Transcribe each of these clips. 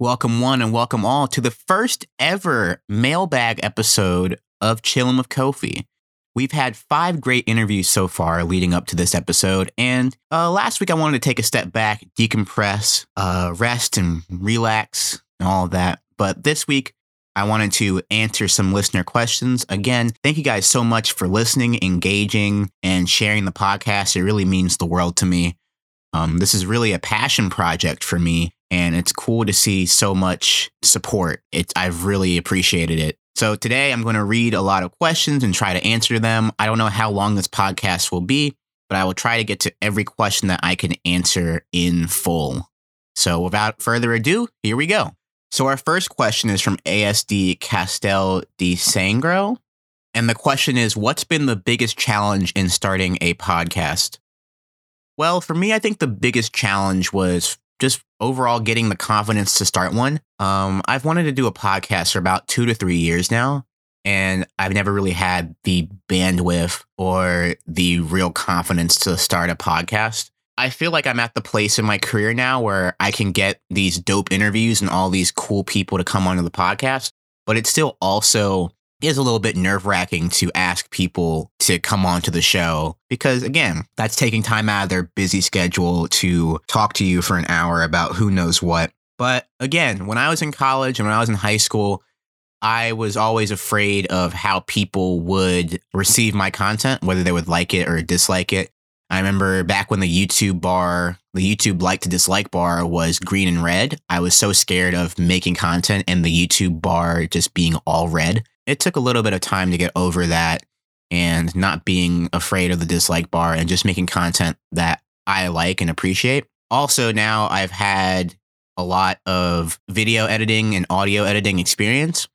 Welcome, one, and welcome all to the first ever mailbag episode of Chillin' with Kofie. We've had five great interviews so far leading up to this episode. And uh, last week, I wanted to take a step back, decompress, uh, rest, and relax, and all of that. But this week, I wanted to answer some listener questions. Again, thank you guys so much for listening, engaging, and sharing the podcast. It really means the world to me. Um, this is really a passion project for me, and it's cool to see so much support. It's I've really appreciated it. So today I'm going to read a lot of questions and try to answer them. I don't know how long this podcast will be, but I will try to get to every question that I can answer in full. So without further ado, here we go. So our first question is from ASD Castel de Sangro. And the question is What's been the biggest challenge in starting a podcast? Well, for me, I think the biggest challenge was just overall getting the confidence to start one. Um, I've wanted to do a podcast for about two to three years now, and I've never really had the bandwidth or the real confidence to start a podcast. I feel like I'm at the place in my career now where I can get these dope interviews and all these cool people to come onto the podcast, but it's still also is a little bit nerve wracking to ask people to come onto the show because, again, that's taking time out of their busy schedule to talk to you for an hour about who knows what. But again, when I was in college and when I was in high school, I was always afraid of how people would receive my content, whether they would like it or dislike it. I remember back when the YouTube bar, the YouTube like to dislike bar was green and red. I was so scared of making content and the YouTube bar just being all red it took a little bit of time to get over that and not being afraid of the dislike bar and just making content that I like and appreciate. Also, now I've had a lot of video editing and audio editing experience.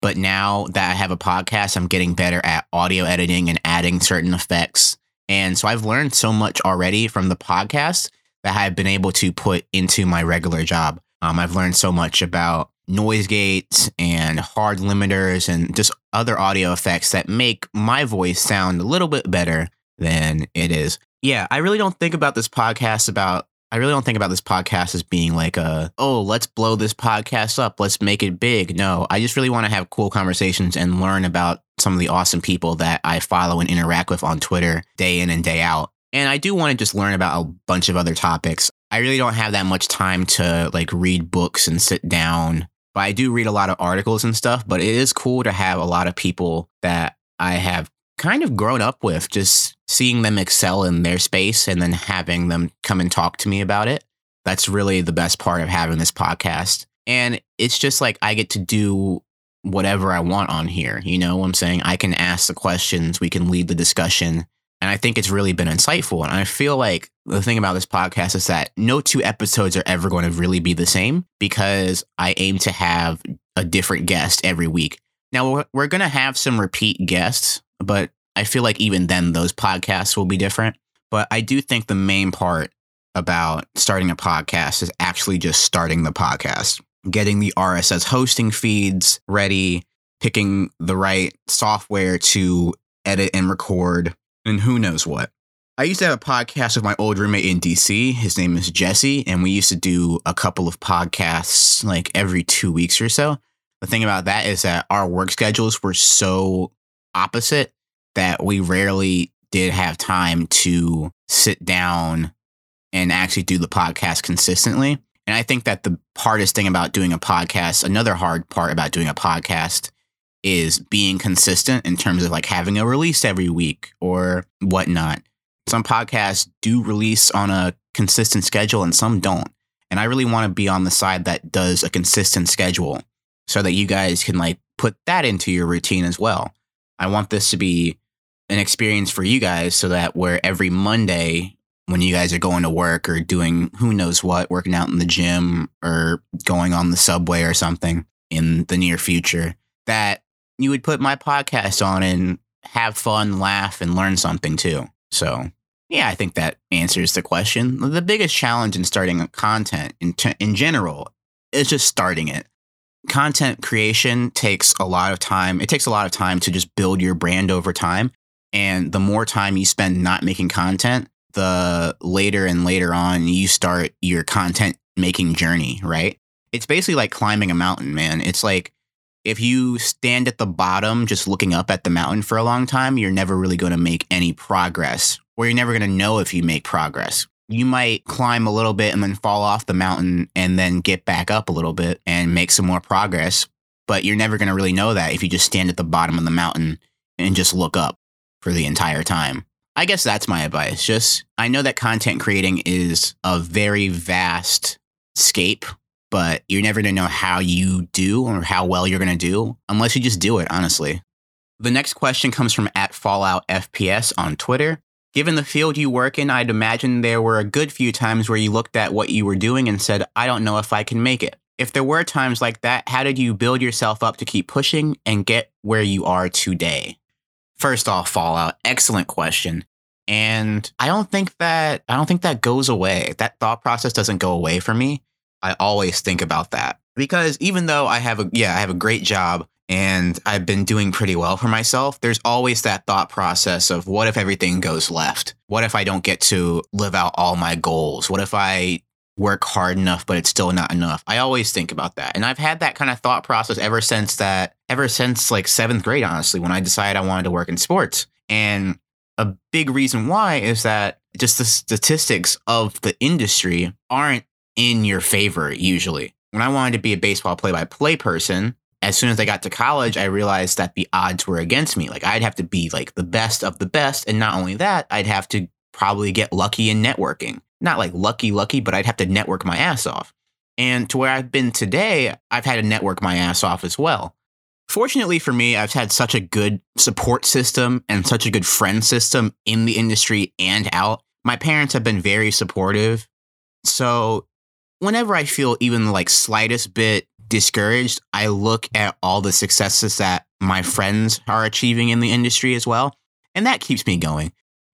But now that I have a podcast, I'm getting better at audio editing and adding certain effects. And so I've learned so much already from the podcast that I've been able to put into my regular job. Um, I've learned so much about noise gates and hard limiters and just other audio effects that make my voice sound a little bit better than it is. Yeah, I really don't think about this podcast about I really don't think about this podcast as being like a, oh, let's blow this podcast up, let's make it big. No, I just really want to have cool conversations and learn about some of the awesome people that I follow and interact with on Twitter day in and day out. And I do want to just learn about a bunch of other topics. I really don't have that much time to like read books and sit down but I do read a lot of articles and stuff. But it is cool to have a lot of people that I have kind of grown up with, just seeing them excel in their space and then having them come and talk to me about it. That's really the best part of having this podcast. And it's just like I get to do whatever I want on here. You know what I'm saying? I can ask the questions, we can lead the discussion. And I think it's really been insightful. And I feel like the thing about this podcast is that no two episodes are ever going to really be the same because I aim to have a different guest every week. Now, we're, going to have some repeat guests, but I feel like even then those podcasts will be different. But I do think the main part about starting a podcast is actually just starting the podcast, getting the RSS hosting feeds ready, picking the right software to edit and record and who knows what. I used to have a podcast with my old roommate in DC. His name is Jesse, and we used to do a couple of podcasts like every two weeks or so. The thing about that is that our work schedules were so opposite that we rarely did have time to sit down and actually do the podcast consistently. And I think that the hardest thing about doing a podcast, another hard part about doing a podcast is being consistent in terms of like having a release every week or whatnot. Some podcasts do release on a consistent schedule and some don't. And I really want to be on the side that does a consistent schedule so that you guys can like put that into your routine as well. I want this to be an experience for you guys so that where every Monday when you guys are going to work or doing who knows what, working out in the gym or going on the subway or something in the near future, that you would put my podcast on and have fun, laugh, and learn something too. So, yeah, I think that answers the question. The biggest challenge in starting content in, t- in general is just starting it. Content creation takes a lot of time. It takes a lot of time to just build your brand over time. And the more time you spend not making content, the later and later on you start your content making journey, right? It's basically like climbing a mountain, man. It's like if you stand at the bottom just looking up at the mountain for a long time, you're never really going to make any progress, or you're never going to know if you make progress. You might climb a little bit and then fall off the mountain and then get back up a little bit and make some more progress. But you're never going to really know that if you just stand at the bottom of the mountain and just look up for the entire time. I guess that's my advice. Just, I know that content creating is a very vast scape but you're never going to know how you do or how well you're going to do unless you just do it, honestly. The next question comes from at Fallout FPS on Twitter. Given the field you work in, I'd imagine there were a good few times where you looked at what you were doing and said, I don't know if I can make it. If there were times like that, how did you build yourself up to keep pushing and get where you are today? First off, Fallout, excellent question. And I don't think that I don't think that goes away. That thought process doesn't go away for me. I always think about that because even though I have a yeah, I have a great job and I've been doing pretty well for myself, there's always that thought process of what if everything goes left? What if I don't get to live out all my goals? What if I work hard enough but it's still not enough? I always think about that. And I've had that kind of thought process ever since that ever since like 7th grade honestly when I decided I wanted to work in sports. And a big reason why is that just the statistics of the industry aren't in your favor usually. When I wanted to be a baseball play by play person, as soon as I got to college, I realized that the odds were against me. Like I'd have to be like the best of the best. And not only that, I'd have to probably get lucky in networking. Not like lucky, lucky, but I'd have to network my ass off. And to where I've been today, I've had to network my ass off as well. Fortunately for me, I've had such a good support system and such a good friend system in the industry and out. My parents have been very supportive. So whenever I feel even like slightest bit discouraged, I look at all the successes that my friends are achieving in the industry as well. And that keeps me going.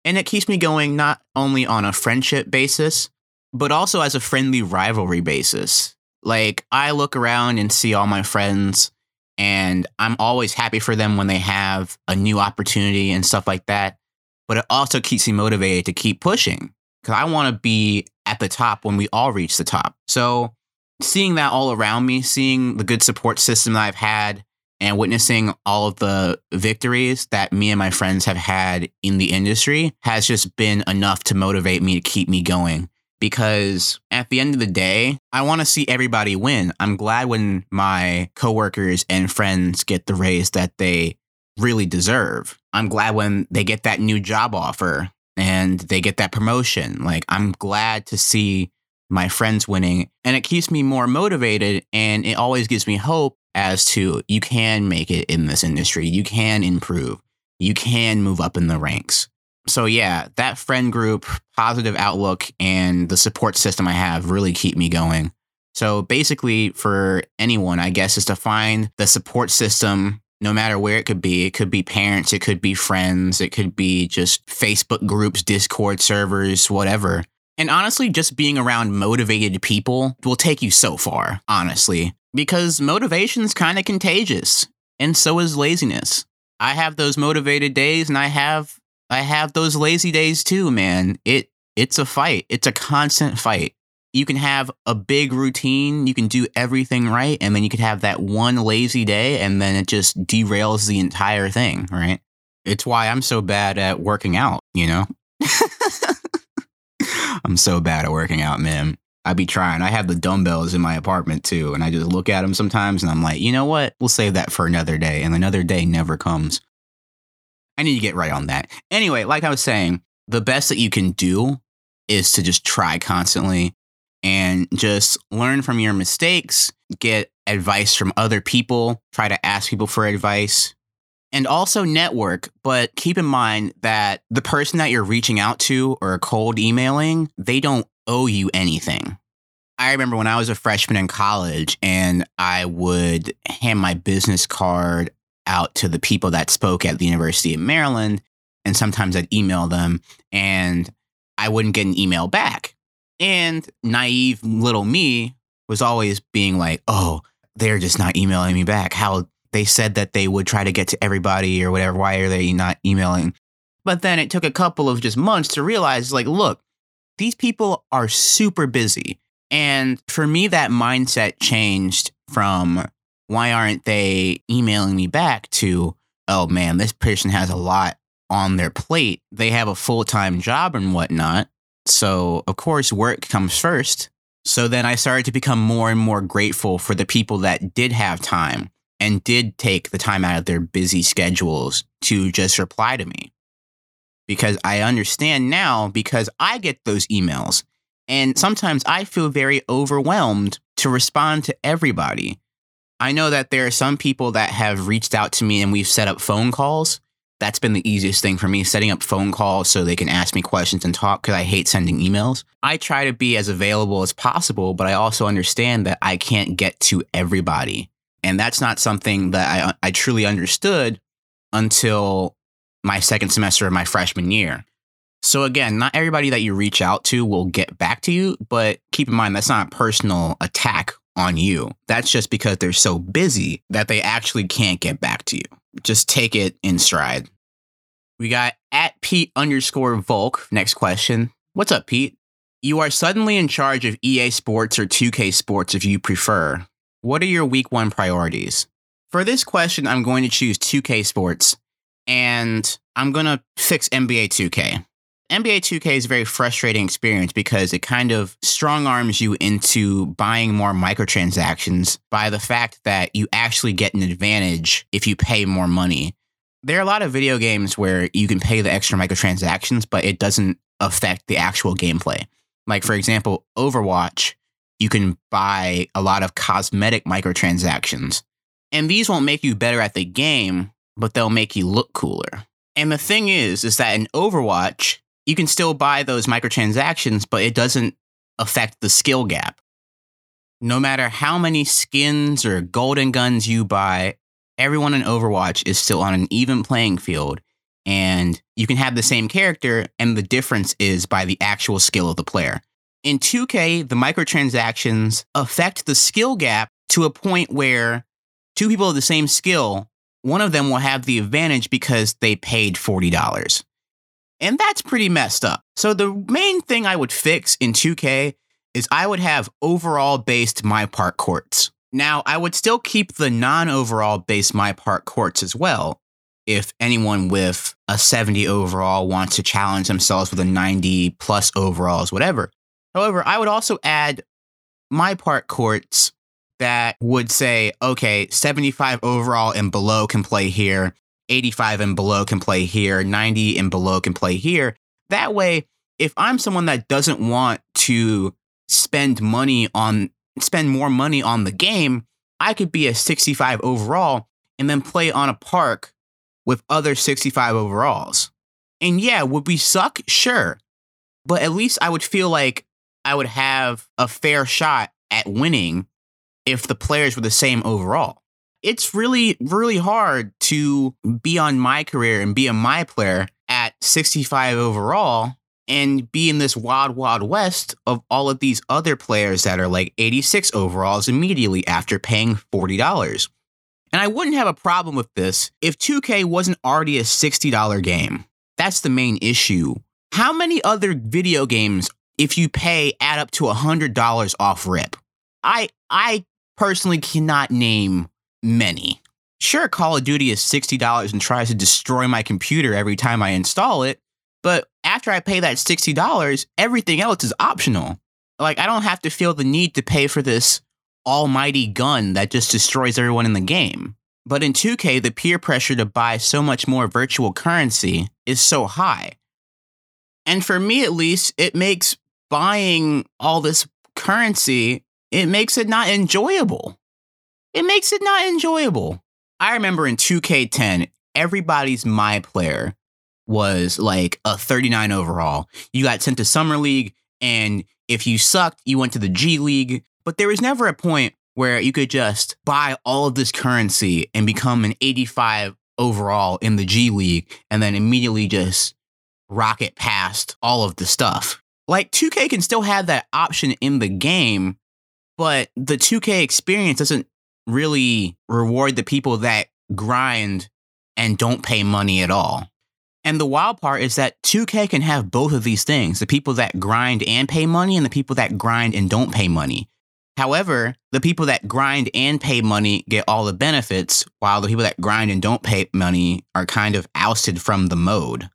And it keeps me going not only on a friendship basis, but also as a friendly rivalry basis. Like, I look around and see all my friends, and I'm always happy for them when they have a new opportunity and stuff like that. But it also keeps me motivated to keep pushing because I want to be at the top when we all reach the top. So seeing that all around me, seeing the good support system that I've had, and witnessing all of the victories that me and my friends have had in the industry has just been enough to motivate me to keep me going. Because at the end of the day, I want to see everybody win. I'm glad when my coworkers and friends get the raise that they really deserve. I'm glad when they get that new job offer and they get that promotion. Like, I'm glad to see my friends winning, and it keeps me more motivated. And it always gives me hope as to you can make it in this industry, you can improve, you can move up in the ranks. So, yeah, that friend group, positive outlook, and the support system I have really keep me going. So, basically, for anyone, I guess, is to find the support system no matter where it could be. It could be parents, it could be friends, it could be just Facebook groups, Discord servers, whatever. And honestly, just being around motivated people will take you so far, honestly, because motivation's kind of contagious, and so is laziness. I have those motivated days and I have I have those lazy days too, man. It it's a fight. It's a constant fight you can have a big routine, you can do everything right, and then you could have that one lazy day, and then it just derails the entire thing, right? It's why I'm so bad at working out, you know? I'm so bad at working out, man. I be trying. I have the dumbbells in my apartment too, and I just look at them sometimes and I'm like, you know what? We'll save that for another day, and another day never comes. I need to get right on that. Anyway, like I was saying, the best that you can do is to just try constantly and just learn from your mistakes, get advice from other people, try to ask people for advice, and also network. But keep in mind that the person that you're reaching out to or cold emailing, they don't owe you anything. I remember when I was a freshman in college and I would hand my business card out to the people that spoke at the University of Maryland. And sometimes I'd email them and I wouldn't get an email back. And naive little me was always being like, oh, they're just not emailing me back. How they said that they would try to get to everybody or whatever. Why are they not emailing? But then it took a couple of just months to realize like, look, these people are super busy. And for me, that mindset changed from why aren't they emailing me back to, oh man, this person has a lot on their plate. They have a full time job and whatnot. So, of course, work comes first. So then I started to become more and more grateful for the people that did have time and did take the time out of their busy schedules to just reply to me. Because I understand now because I get those emails. And sometimes I feel very overwhelmed to respond to everybody. I know that there are some people that have reached out to me and we've set up phone calls. That's been the easiest thing for me, setting up phone calls so they can ask me questions and talk because I hate sending emails. I try to be as available as possible, but I also understand that I can't get to everybody. And that's not something that I, I truly understood until my second semester of my freshman year. So again, not everybody that you reach out to will get back to you, but keep in mind that's not a personal attack on you. That's just because they're so busy that they actually can't get back to you. Just take it in stride. We got at Pete underscore Volk. Next question. What's up, Pete? You are suddenly in charge of EA Sports or 2K Sports if you prefer. What are your week one priorities? For this question, I'm going to choose 2K Sports and I'm going to fix NBA 2K. NBA 2K is a very frustrating experience because it kind of strong arms you into buying more microtransactions by the fact that you actually get an advantage if you pay more money. There are a lot of video games where you can pay the extra microtransactions, but it doesn't affect the actual gameplay. Like, for example, Overwatch you can buy a lot of cosmetic microtransactions. And these won't make you better at the game, but they'll make you look cooler. And the thing is, is that in Overwatch, you can still buy those microtransactions, but it doesn't affect the skill gap. No matter how many skins or golden guns you buy, everyone in Overwatch is still on an even playing field. And you can have the same character, and the difference is by the actual skill of the player. In 2K, the microtransactions affect the skill gap to a point where two people of the same skill, one of them will have the advantage because they paid $40. And that's pretty messed up. So the main thing I would fix in 2K is I would have overall based my park courts. Now, I would still keep the non overall based my park courts as well. If anyone with a 70 overall wants to challenge themselves with a 90 plus overalls, whatever. However, I would also add my park courts that would say, okay, 75 overall and below can play here, 85 and below can play here, 90 and below can play here. That way, if I'm someone that doesn't want to spend money on spend more money on the game, I could be a 65 overall and then play on a park with other 65 overalls. And yeah, would we suck? Sure. But at least I would feel like I would have a fair shot at winning if the players were the same overall. It's really, really hard to be on my career and be a my player at 65 overall and be in this wild, wild west of all of these other players that are like 86 overalls immediately after paying $40. And I wouldn't have a problem with this if 2K wasn't already a $60 game. That's the main issue. How many other video games if you pay add up to $100 off rip. I I personally cannot name many. Sure, Call of Duty is $60 and tries to destroy my computer every time I install it, but after I pay that $60, everything else is optional. Like, I don't have to feel the need to pay for this almighty gun that just destroys everyone in the game. But in 2K, the peer pressure to buy so much more virtual currency is so high. And for me, at least, it makes buying all this currency, it makes it not enjoyable. It makes it not enjoyable. I remember in 2K10, everybody's my player was like a 39 overall. You got sent to Summer League, and if you sucked, you went to the G League. But there was never a point where you could just buy all of this currency and become an 85 overall in the G League and then immediately just rocket past all of the stuff. Like 2K can still have that option in the game, but the 2K experience doesn't really reward the people that grind and don't pay money at all. And the wild part is that 2K can have both of these things the people that grind and pay money, and the people that grind and don't pay money. However, the people that grind and pay money get all the benefits, while the people that grind and don't pay money are kind of ousted from the mode.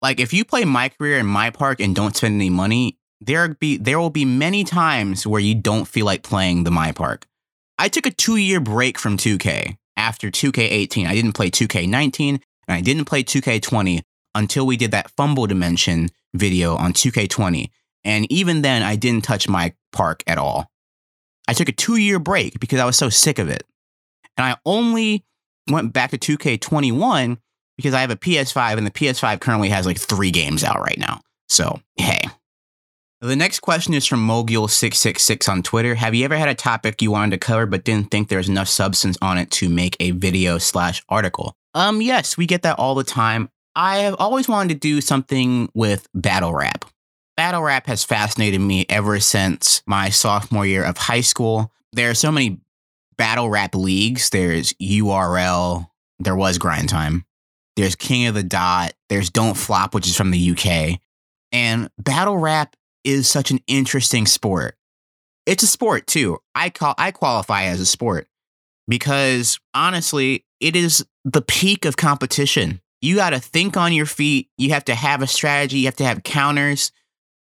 Like if you play my career in my park and don't spend any money, there be there will be many times where you don't feel like playing the my park. I took a 2-year break from 2K after 2K18. I didn't play 2K19 and I didn't play 2K20 until we did that fumble dimension video on 2K20. And even then I didn't touch my park at all. I took a two year break because I was so sick of it. And I only went back to 2K21 because I have a PS5 and the PS5 currently has like three games out right now. So, hey. The next question is from Mogul666 on Twitter. Have you ever had a topic you wanted to cover but didn't think there was enough substance on it to make a video slash article? Um, yes, we get that all the time. I have always wanted to do something with battle rap. Battle rap has fascinated me ever since my sophomore year of high school. There are so many battle rap leagues. There's URL, there was Grind Time. There's King of the Dot, there's Don't Flop, which is from the UK. And battle rap is such an interesting sport. It's a sport too. I call I qualify as a sport because honestly, it is the peak of competition. You got to think on your feet, you have to have a strategy, you have to have counters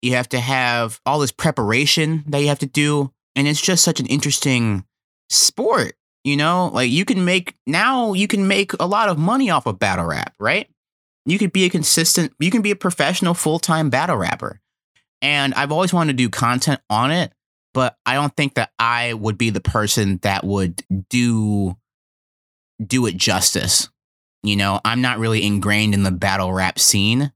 you have to have all this preparation that you have to do. And it's just such an interesting sport, you know? Like you can make now you can make a lot of money off of battle rap, right? You could be a consistent, you can be a professional full-time battle rapper. And I've always wanted to do content on it, but I don't think that I would be the person that would do do it justice. You know, I'm not really ingrained in the battle rap scene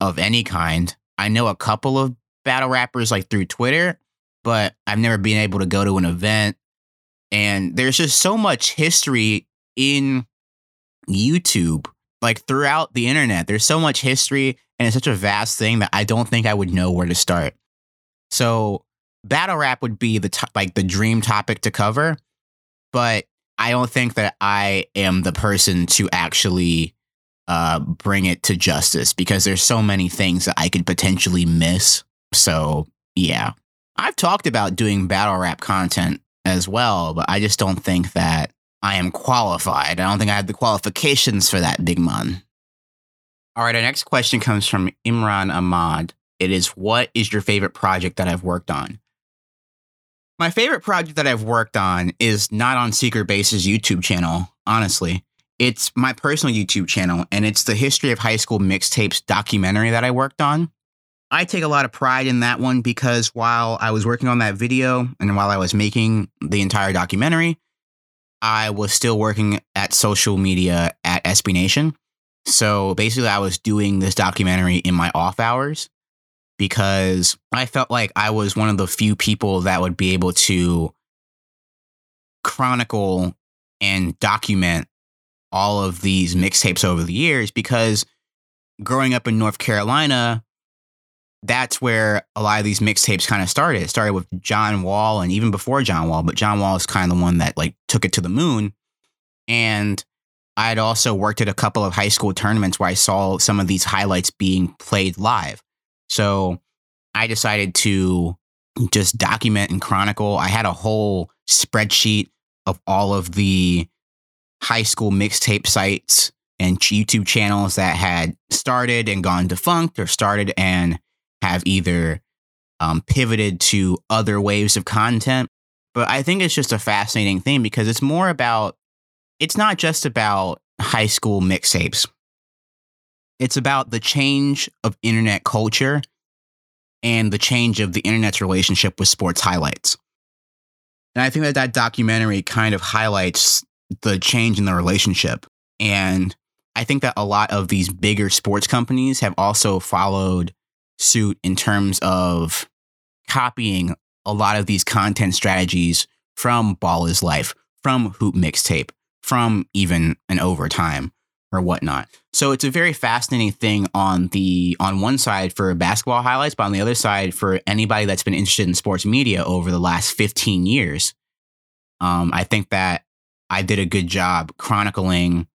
of any kind. I know a couple of battle rappers like through Twitter, but I've never been able to go to an event. And there's just so much history in YouTube, like throughout the internet. There's so much history and it's such a vast thing that I don't think I would know where to start. So battle rap would be the to- like the dream topic to cover, but I don't think that I am the person to actually uh, bring it to justice because there's so many things that I could potentially miss. So, yeah. I've talked about doing battle rap content as well, but I just don't think that I am qualified. I don't think I have the qualifications for that, big. All right, our next question comes from Imran Ahmad. It is What is your favorite project that I've worked on? My favorite project that I've worked on is not on Secret Base's YouTube channel, honestly. It's my personal YouTube channel, and it's the history of high school mixtapes documentary that I worked on. I take a lot of pride in that one because while I was working on that video and while I was making the entire documentary, I was still working at social media at SB Nation. So basically, I was doing this documentary in my off hours because I felt like I was one of the few people that would be able to chronicle and document all of these mixtapes over the years because growing up in North Carolina, that's where a lot of these mixtapes kind of started. It started with John Wall and even before John Wall, but John Wall is kind of the one that like took it to the moon. And I had also worked at a couple of high school tournaments where I saw some of these highlights being played live. So I decided to just document and chronicle. I had a whole spreadsheet of all of the high school mixtape sites and YouTube channels that had started and gone defunct or started and have either um, pivoted to other waves of content. But I think it's just a fascinating thing because it's more about, it's not just about high school mixtapes. It's about the change of internet culture and the change of the internet's relationship with sports highlights. And I think that that documentary kind of highlights the change in the relationship. And I think that a lot of these bigger sports companies have also followed suit in terms of copying a lot of these content strategies from Ball is Life, from Hoop Mixtape, from even an overtime or whatnot. So it's a very fascinating thing on the on one side for basketball highlights, but on the other side for anybody that's been interested in sports media over the last 15 years. Um, I think that I did a good job chronicling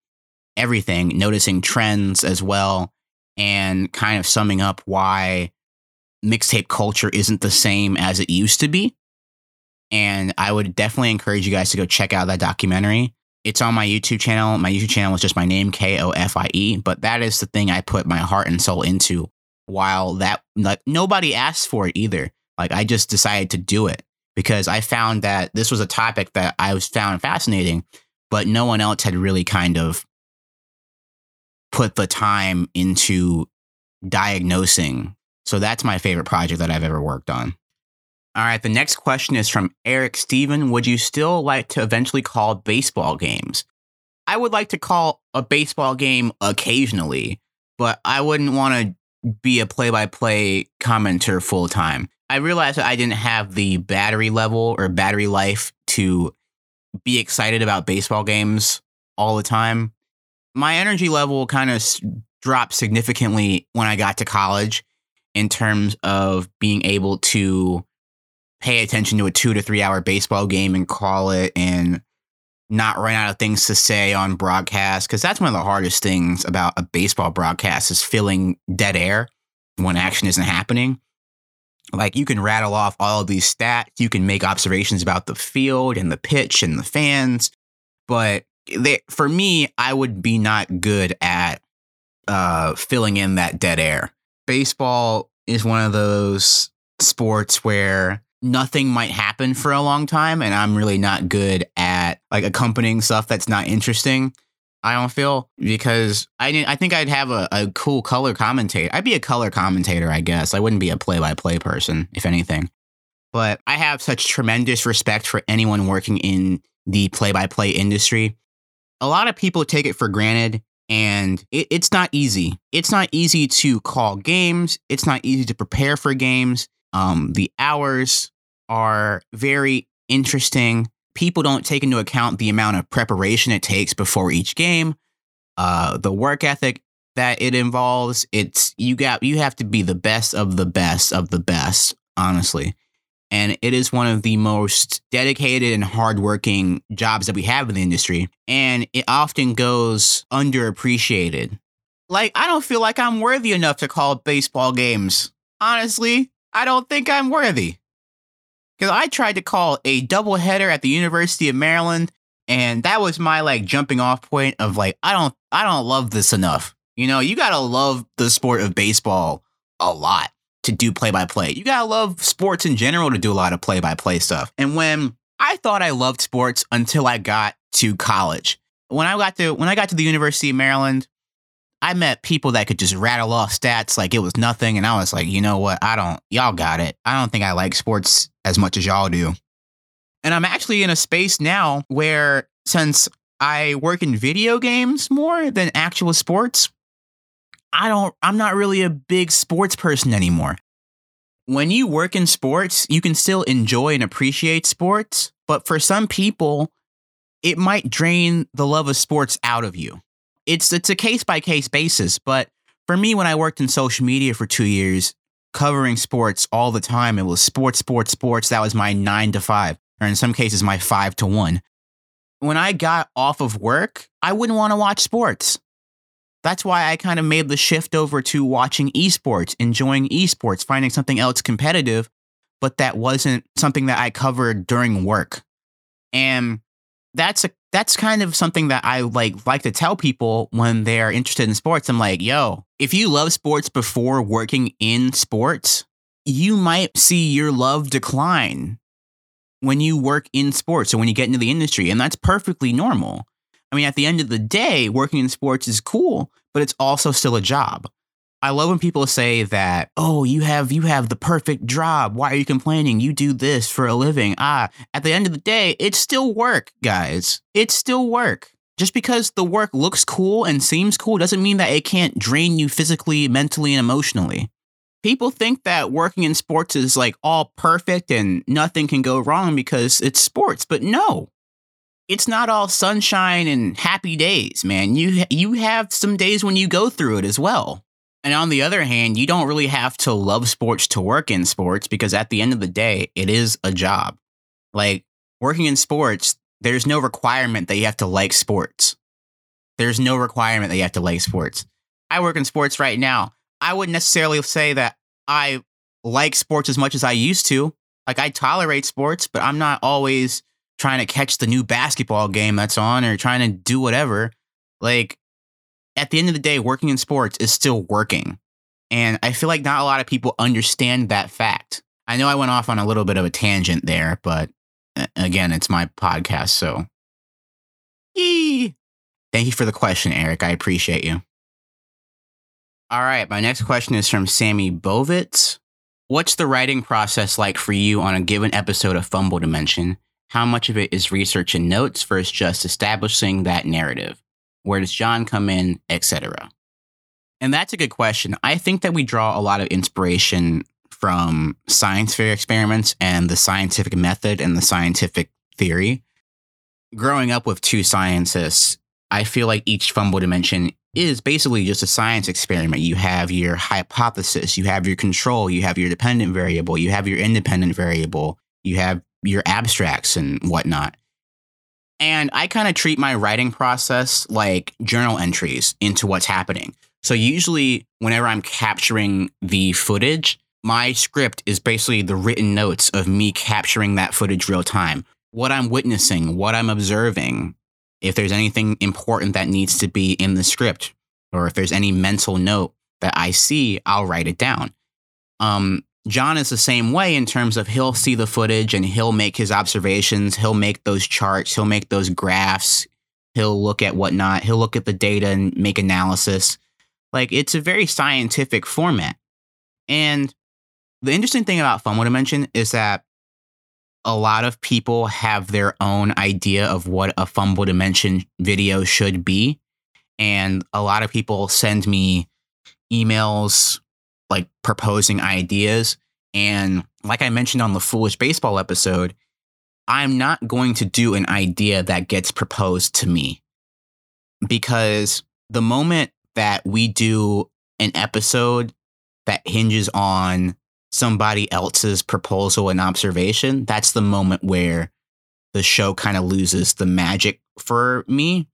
everything, noticing trends as well, and kind of summing up why mixtape culture isn't the same as it used to be. And I would definitely encourage you guys to go check out that documentary. It's on my YouTube channel. My YouTube channel is just my name, K O F I E, but that is the thing I put my heart and soul into while that, like, nobody asked for it either. Like, I just decided to do it because I found that this was a topic that I was found fascinating, but no one else had really kind of put the time into diagnosing. So that's my favorite project that I've ever worked on. All right, the next question is from Eric Steven. Would you still like to eventually call baseball games? I would like to call a baseball game occasionally, but I wouldn't want to be a play by play commenter full time. I realized that I didn't have the battery level or battery life to be excited about baseball games all the time. My energy level kind of dropped significantly when I got to college in terms of being able to pay attention to a two to three hour baseball game and call it and not run out of things to say on broadcast. Cause that's one of the hardest things about a baseball broadcast is filling dead air when action isn't happening. Like you can rattle off all of these stats, you can make observations about the field and the pitch and the fans, but they, for me, I would be not good at uh, filling in that dead air. Baseball is one of those sports where nothing might happen for a long time and I'm really not good at like accompanying stuff that's not interesting. I don't feel because I I think I'd have a, a cool color commentator. I'd be a color commentator, I guess. I wouldn't be a play by play person, if anything. But I have such tremendous respect for anyone working in the play by play industry. A lot of people take it for granted and it, it's not easy. It's not easy to call games. It's not easy to prepare for games. Um, the hours are very interesting. People don't take into account the amount of preparation it takes before each game, uh, the work ethic that it involves. It's you got you have to be the best of the best of the best, honestly. And it is one of the most dedicated and hardworking jobs that we have in the industry. And it often goes underappreciated. Like, I don't feel like I'm worthy enough to call baseball games. Honestly, I don't think I'm worthy. Because I tried to call a doubleheader at the University of Maryland, and that was my like jumping off point of like, I don't I don't love this enough. You know, you gotta love the sport of baseball a lot to do play by play. You gotta love sports in general to do a lot of play by play stuff. And when I thought I loved sports until I got to college. When I got to when I got to the University of Maryland, I met people that could just rattle off stats like it was nothing. And I was like, you know what? I don't, y'all got it. I don't think I like sports as much as y'all do. And I'm actually in a space now where since I work in video games more than actual sports, I don't, I'm not really a big sports person anymore. When you work in sports, you can still enjoy and appreciate sports, but for some people, it might drain the love of sports out of you it's it's a case by case basis. But for me, when I worked in social media for two years, covering sports all the time, it was sports, sports, sports. That was my nine to five, or in some cases, my five to one. When I got off of work, I wouldn't want to watch sports. That's why I kind of made the shift over to watching esports, enjoying esports, finding something else competitive, but that wasn't something that I covered during work. And that's a that's kind of something that I like like to tell people when they're interested in sports. I'm like, yo, if you love sports before working in sports, you might see your love decline when you work in sports or when you get into the industry. And that's perfectly normal. I mean, at the end of the day, working in sports is cool, but it's also still a job. I love when people say that, "Oh, you have you have the perfect job. Why are you complaining? You do this for a living." Ah, at the end of the day, it's still work, guys. It's still work. Just because the work looks cool and seems cool doesn't mean that it can't drain you physically, mentally, and emotionally. People think that working in sports is like all perfect and nothing can go wrong because it's sports, but no. It's not all sunshine and happy days, man. You you have some days when you go through it as well. And on the other hand, you don't really have to love sports to work in sports because at the end of the day, it is a job. Like working in sports, there's no requirement that you have to like sports. There's no requirement that you have to like sports. I work in sports right now. I wouldn't necessarily say that I like sports as much as I used to. Like I tolerate sports, but I'm not always trying to catch the new basketball game that's on or trying to do whatever. Like at the end of the day, working in sports is still working. And I feel like not a lot of people understand that fact. I know I went off on a little bit of a tangent there, but again, it's my podcast, so. Yee. Thank you for the question, Eric. I appreciate you. All right, my next question is from Sammy Bovitz. What's the writing process like for you on a given episode of Fumble Dimension? How much of it is research and notes versus just establishing that narrative? Where does John come in, etc.? And that's a good question. I think that we draw a lot of inspiration from science fair experiments and the scientific method and the scientific theory. Growing up with two scientists, I feel like each fumble dimension is basically just a science experiment. You have your hypothesis, you have your control, you have your dependent variable, you have your independent variable, you have your abstracts and whatnot. And I kind of treat my writing process like journal entries into what's happening. So usually, whenever I'm capturing the footage, my script is basically the written notes of me capturing that footage real time. What I'm witnessing, what I'm observing, if there's anything important that needs to be in the script, or if there's any mental note that I see, I'll write it down. Um, John is the same way in terms of he'll see the footage and he'll make his observations, he'll make those charts, he'll make those graphs, he'll look at whatnot, he'll look at the data and make analysis. Like it's a very scientific format. And the interesting thing about Fumble Dimension is that a lot of people have their own idea of what a Fumble Dimension video should be. And a lot of people send me emails like proposing ideas. And like I mentioned on the Foolish Baseball episode, I'm not going to do an idea that gets proposed to me because the moment that we do an episode that hinges on somebody else's proposal and observation, that's the moment where the show kind of loses the magic for me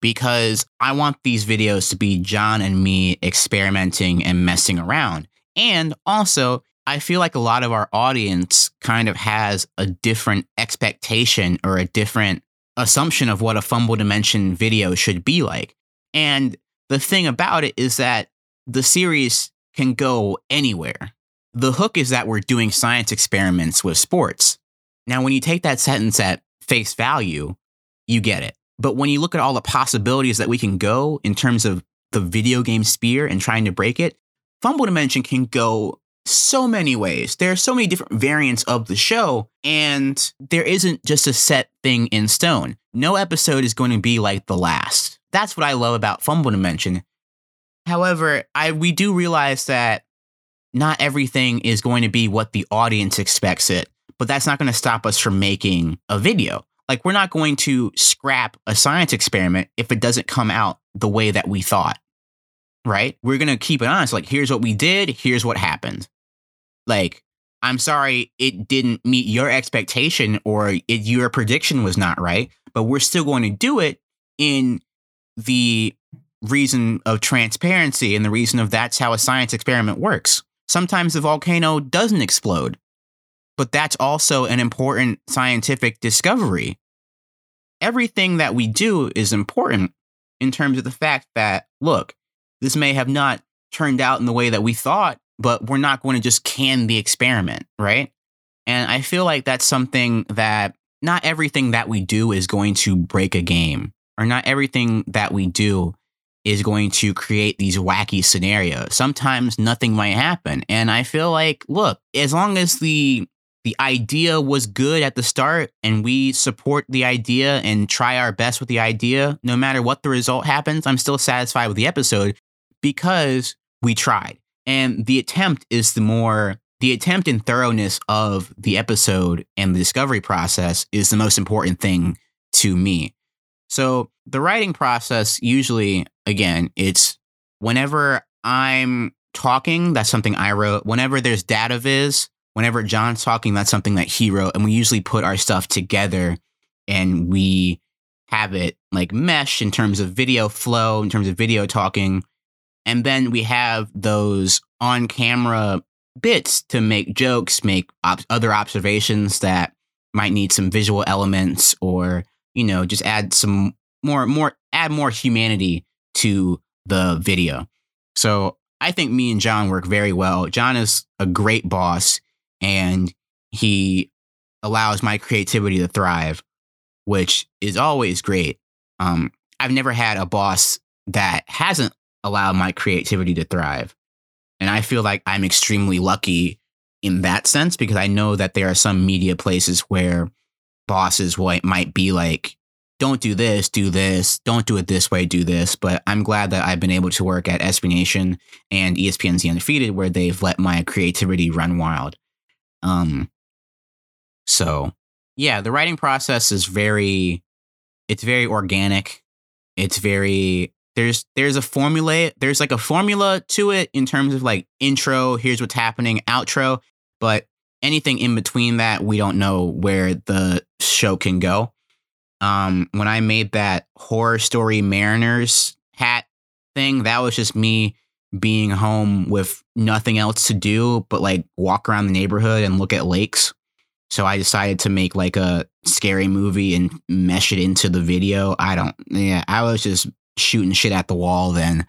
because I want these videos to be John and me experimenting and messing around. And also, I feel like a lot of our audience kind of has a different expectation or a different assumption of what a Fumble Dimension video should be like. And the thing about it is that the series can go anywhere the hook is that we're doing science experiments with sports. Now, when you take that sentence at face value, you get it. But when you look at all the possibilities that we can go in terms of the video game sphere and trying to break it, Fumble Dimension can go so many ways. There are so many different variants of the show, and there isn't just a set thing in stone. No episode is going to be like the last. That's what I love about Fumble Dimension. However, I we do realize that not everything is going to be what the audience expects it, but that's not going to stop us from making a video. Like, we're not going to scrap a science experiment if it doesn't come out the way that we thought, right? We're going to keep it honest. Like, here's what we did, here's what happened. Like, I'm sorry it didn't meet your expectation or it, your prediction was not right, but we're still going to do it in the reason of transparency and the reason of that's how a science experiment works. Sometimes the volcano doesn't explode, but that's also an important scientific discovery. Everything that we do is important in terms of the fact that, look, this may have not turned out in the way that we thought, but we're not going to just can the experiment, right? And I feel like that's something that not everything that we do is going to break a game, or not everything that we do is going to create these wacky scenarios. Sometimes nothing might happen. And I feel like, look, as long as the the idea was good at the start and we support the idea and try our best with the idea, no matter what the result happens, I'm still satisfied with the episode because we tried. And the attempt is the more the attempt and thoroughness of the episode and the discovery process is the most important thing to me. So the writing process usually, again, it's whenever I'm talking, that's something I wrote. Whenever there's data viz, whenever John's talking, that's something that he wrote. And we usually put our stuff together and we have it like mesh in terms of video flow, in terms of video talking. And then we have those on camera bits to make jokes, make op- other observations that might need some visual elements or, you know, just add some more, more, add more humanity to the video. So I think me and John work very well. John is a great boss and he allows my creativity to thrive, which is always great. Um, I've never had a boss that hasn't allowed my creativity to thrive. And I feel like I'm extremely lucky in that sense because I know that there are some media places where bosses might be like, don't do this, do this, don't do it this way, do this. But I'm glad that I've been able to work at SB Nation and ESPN's The Undefeated where they've let my creativity run wild. Um, so yeah, the writing process is very, it's very organic. It's very there's there's a formula there's like a formula to it in terms of like intro here's what's happening outro but anything in between that we don't know where the show can go um when i made that horror story mariners hat thing that was just me being home with nothing else to do but like walk around the neighborhood and look at lakes so i decided to make like a scary movie and mesh it into the video i don't yeah i was just shooting shit at the wall then.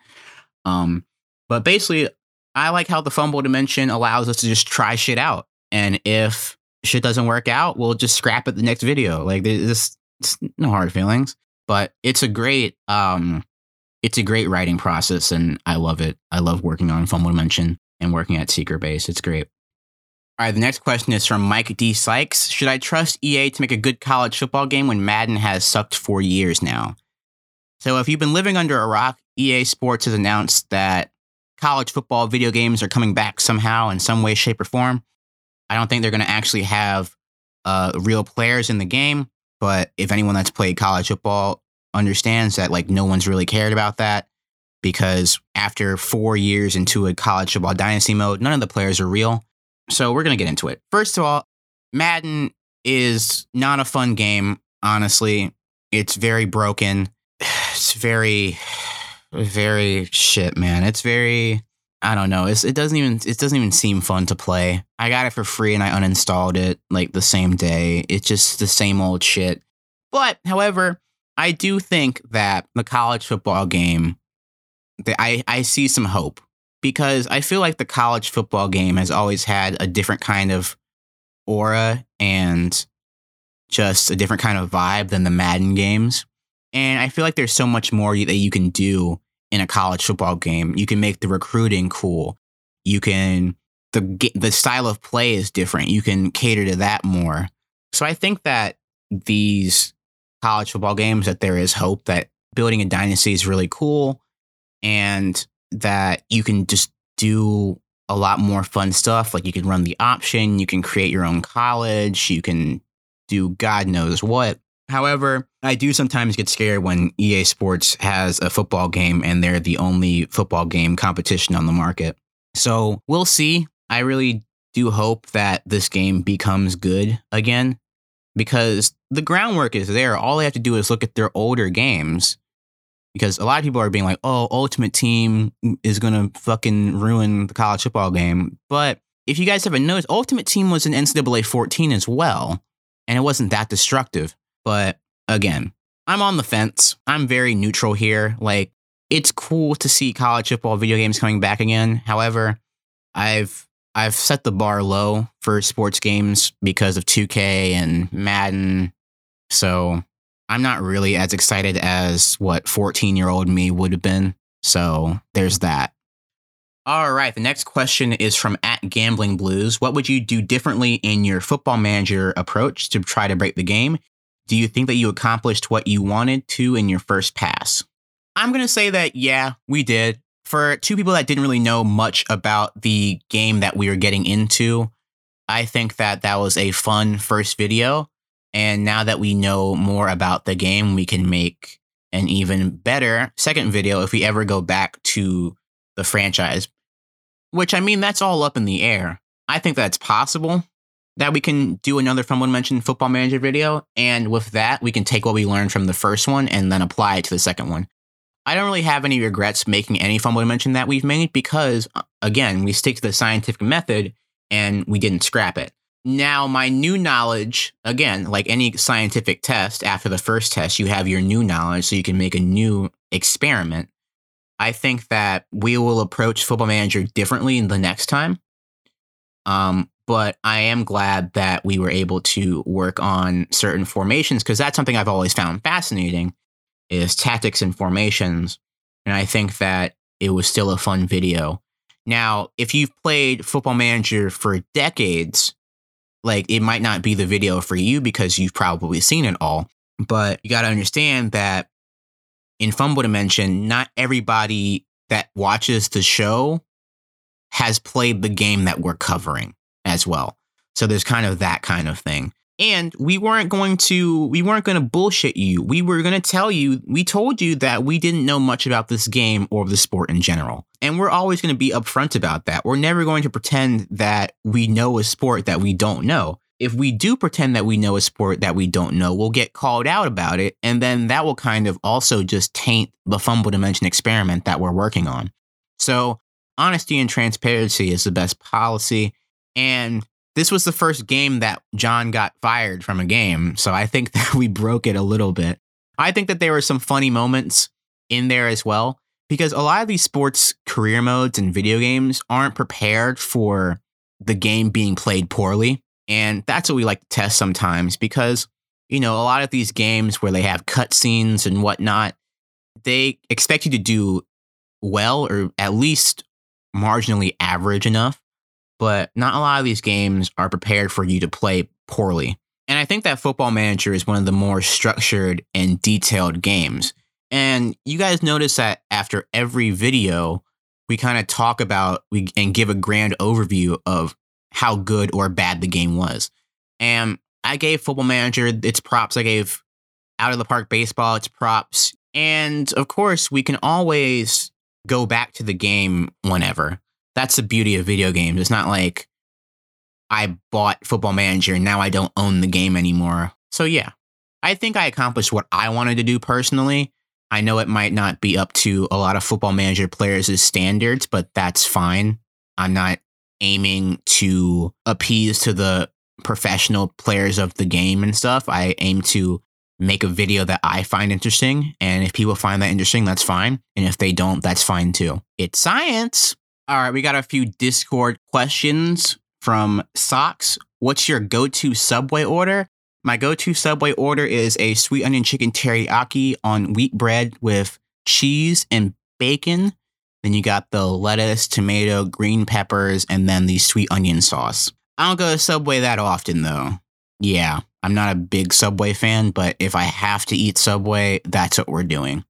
Um, but basically, I like how the fumble dimension allows us to just try shit out. And if shit doesn't work out, we'll just scrap it the next video. Like this, no hard feelings. But it's a great, um, it's a great writing process, and I love it. I love working on fumble dimension and working at Secret Base. It's great. All right, the next question is from Mike D. Sykes. Should I trust EA to make a good college football game when Madden has sucked for years now? So if you've been living under a rock, EA Sports has announced that college football video games are coming back somehow in some way, shape, or form. I don't think they're going to actually have uh, real players in the game, but if anyone that's played college football understands that, like, no one's really cared about that because after four years into a college football dynasty mode, none of the players are real. So we're going to get into it. First of all, Madden is not a fun game, honestly. It's very broken it's very, very shit, man. It's very. I don't know. It's, it doesn't even it doesn't even seem fun to play. I got it for free and I uninstalled it like the same day. It's just the same old shit. But however, I do think that the college football game, I I see some hope because I feel like the college football game has always had a different kind of aura and just a different kind of vibe than the Madden games. And I feel like there's so much more that you can do in a college football game. You can make the recruiting cool. You can the the style of play is different. You can cater to that more. So I think that these college football games that there is hope that building a dynasty is really cool and that you can just do a lot more fun stuff like you can run the option, you can create your own college, you can do god knows what. However, I do sometimes get scared when EA Sports has a football game and they're the only football game competition on the market. So we'll see. I really do hope that this game becomes good again because the groundwork is there. All they have to do is look at their older games because a lot of people are being like, oh, Ultimate Team is going to fucking ruin the college football game. But if you guys haven't noticed, Ultimate Team was in NCAA 14 as well, and it wasn't that destructive. But again, I'm on the fence. I'm very neutral here. Like, it's cool to see college football video games coming back again. However, I've I've set the bar low for sports games because of 2K and Madden. So I'm not really as excited as what 14 year old me would have been. So there's that. All right. The next question is from at Gambling Blues. What would you do differently in your football manager approach to try to break the game? Do you think that you accomplished what you wanted to in your first pass? I'm going to say that, yeah, we did. For two people that didn't really know much about the game that we were getting into, I think that that was a fun first video. And now that we know more about the game, we can make an even better second video if we ever go back to the franchise. Which, I mean, that's all up in the air. I think that's possible that we can do another Fumble Dimension football manager video. And with that, we can take what we learned from the first one and then apply it to the second one. I don't really have any regrets making any Fumble Dimension that we've made because, uh, again, we stick to the scientific method and we didn't scrap it. Now, my new knowledge, again, like any scientific test, after the first test, you have your new knowledge so you can make a new experiment. I think that we will approach Football Manager differently in the next time. Um, but I am glad that we were able to work on certain formations because that's something I've always found fascinating is tactics and formations. And I think that it was still a fun video. Now, if you've played Football Manager for decades, like it might not be the video for you because you've probably seen it all. But you got to understand that in Fumble Dimension, not everybody that watches the show has played the game that we're covering as well. So there's kind of that kind of thing. And we weren't going to we weren't going to bullshit you. We were going to tell you, we told you that we didn't know much about this game or the sport in general. And we're always going to be upfront about that. We're never going to pretend that we know a sport that we don't know. If we do pretend that we know a sport that we don't know, we'll get called out about it. And then that will kind of also just taint the Fumble Dimension experiment that we're working on. So, honesty and transparency is the best policy. And this was the first game that John got fired from a game. So I think that we broke it a little bit. I think that there were some funny moments in there as well because a lot of these sports career modes and video games aren't prepared for the game being played poorly. And that's what we like to test sometimes because, you know, a lot of these games where they have cutscenes and whatnot, they expect you to do well or at least marginally average enough but not a lot of these games are prepared for you to play poorly. And I think that Football Manager is one of the more structured and detailed games. And you guys notice that after every video, we kind of talk about we and give a grand overview of how good or bad the game was. And I gave Football Manager its props. I gave Out of the Park Baseball its props. And of course, we can always go back to the game whenever that's the beauty of video games. It's not like I bought Football Manager and now I don't own the game anymore. So yeah, I think I accomplished what I wanted to do personally. I know it might not be up to a lot of Football Manager players' standards, but that's fine. I'm not aiming to appease to the professional players of the game and stuff. I aim to make a video that I find interesting. And if people find that interesting, that's fine. And if they don't, that's fine too. It's science. All right, we got a few Discord questions from Socks. What's your go to Subway order? My go to Subway order is a sweet onion chicken teriyaki on wheat bread with cheese and bacon. Then you got the lettuce, tomato, green peppers, and then the sweet onion sauce. I don't go to Subway that often though. Yeah, I'm not a big Subway fan, but if I have to eat Subway, that's what we're doing.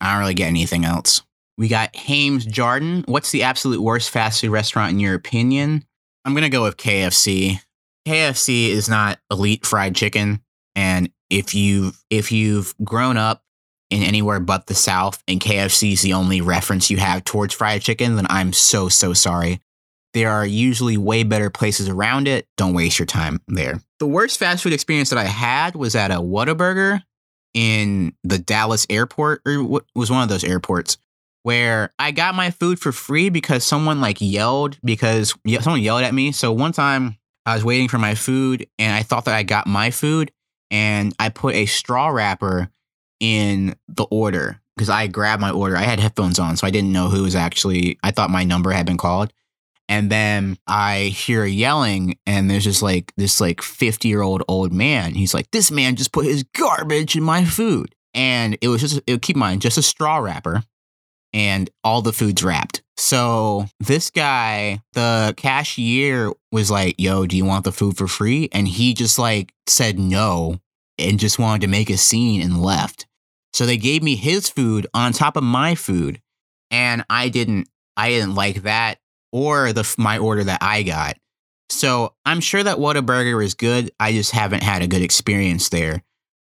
I don't really get anything else. We got Hames Jordan. What's the absolute worst fast food restaurant in your opinion? I'm gonna go with KFC. KFC is not elite fried chicken, and if you if you've grown up in anywhere but the South and KFC is the only reference you have towards fried chicken, then I'm so so sorry. There are usually way better places around it. Don't waste your time there. The worst fast food experience that I had was at a Whataburger in the Dallas airport, or was one of those airports where I got my food for free because someone like yelled because someone yelled at me. So one time I was waiting for my food and I thought that I got my food and I put a straw wrapper in the order because I grabbed my order. I had headphones on, so I didn't know who was actually, I thought my number had been called. And then I hear yelling, and there's just like this like 50 year old old man. He's like, This man just put his garbage in my food. And it was just, it, keep in mind, just a straw wrapper and all the food's wrapped. So this guy, the cashier was like, yo, do you want the food for free? And he just like said no and just wanted to make a scene and left. So they gave me his food on top of my food. And I didn't, I didn't like that or the my order that I got. So I'm sure that Whataburger is good. I just haven't had a good experience there.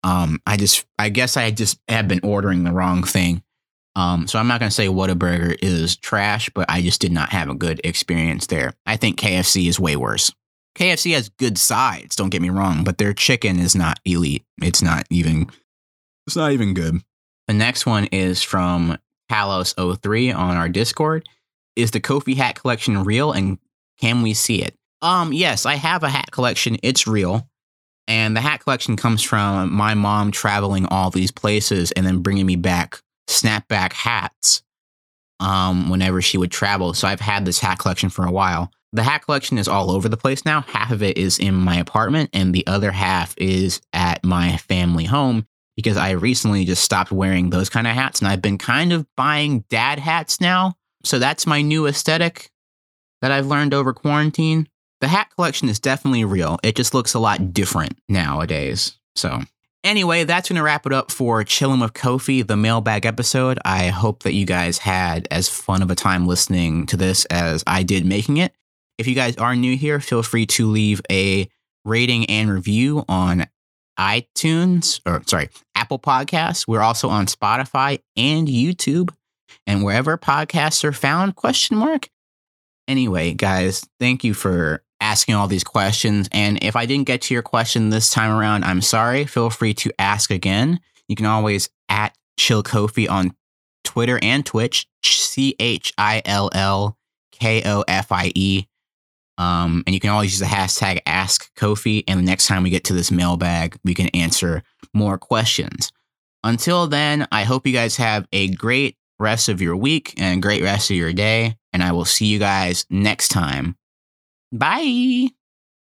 Um, I just, I guess I just have been ordering the wrong thing. Um, so I'm not to say Whataburger is trash, but I just did not have a good experience there. I think KFC is way worse. KFC has good sides, don't get me wrong, but their chicken is not elite. It's not even it's not even good. The next one is from Talos03 on our Discord. Is the Kofie hat collection real and can we see it? Um, yes, I have a hat collection. It's real. And the hat collection comes from my mom traveling all these places and then bringing me back snapback hats um, whenever she would travel. So I've had this hat collection for a while. The hat collection is all over the place now. Half of it is in my apartment, and the other half is at my family home because I recently just stopped wearing those kind of hats and I've been kind of buying dad hats now. So that's my new aesthetic that I've learned over quarantine. The hat collection is definitely real. It just looks a lot different nowadays. So, anyway, that's going to wrap it up for Chillin' with Kofie, the mailbag episode. I hope that you guys had as fun of a time listening to this as I did making it. If you guys are new here, feel free to leave a rating and review on iTunes or sorry, Apple Podcasts. We're also on Spotify and YouTube and wherever podcasts are found, question mark. Anyway, guys, thank you for asking all these questions. And if I didn't get to your question this time around, I'm sorry. Feel free to ask again. You can always at Chill Kofie on Twitter and Twitch, C H I L L K O F I E. Um, and you can always use the hashtag Ask Kofie. And the next time we get to this mailbag, we can answer more questions. Until then, I hope you guys have a great rest of your week and a great rest of your day. And I will see you guys next time. Bye.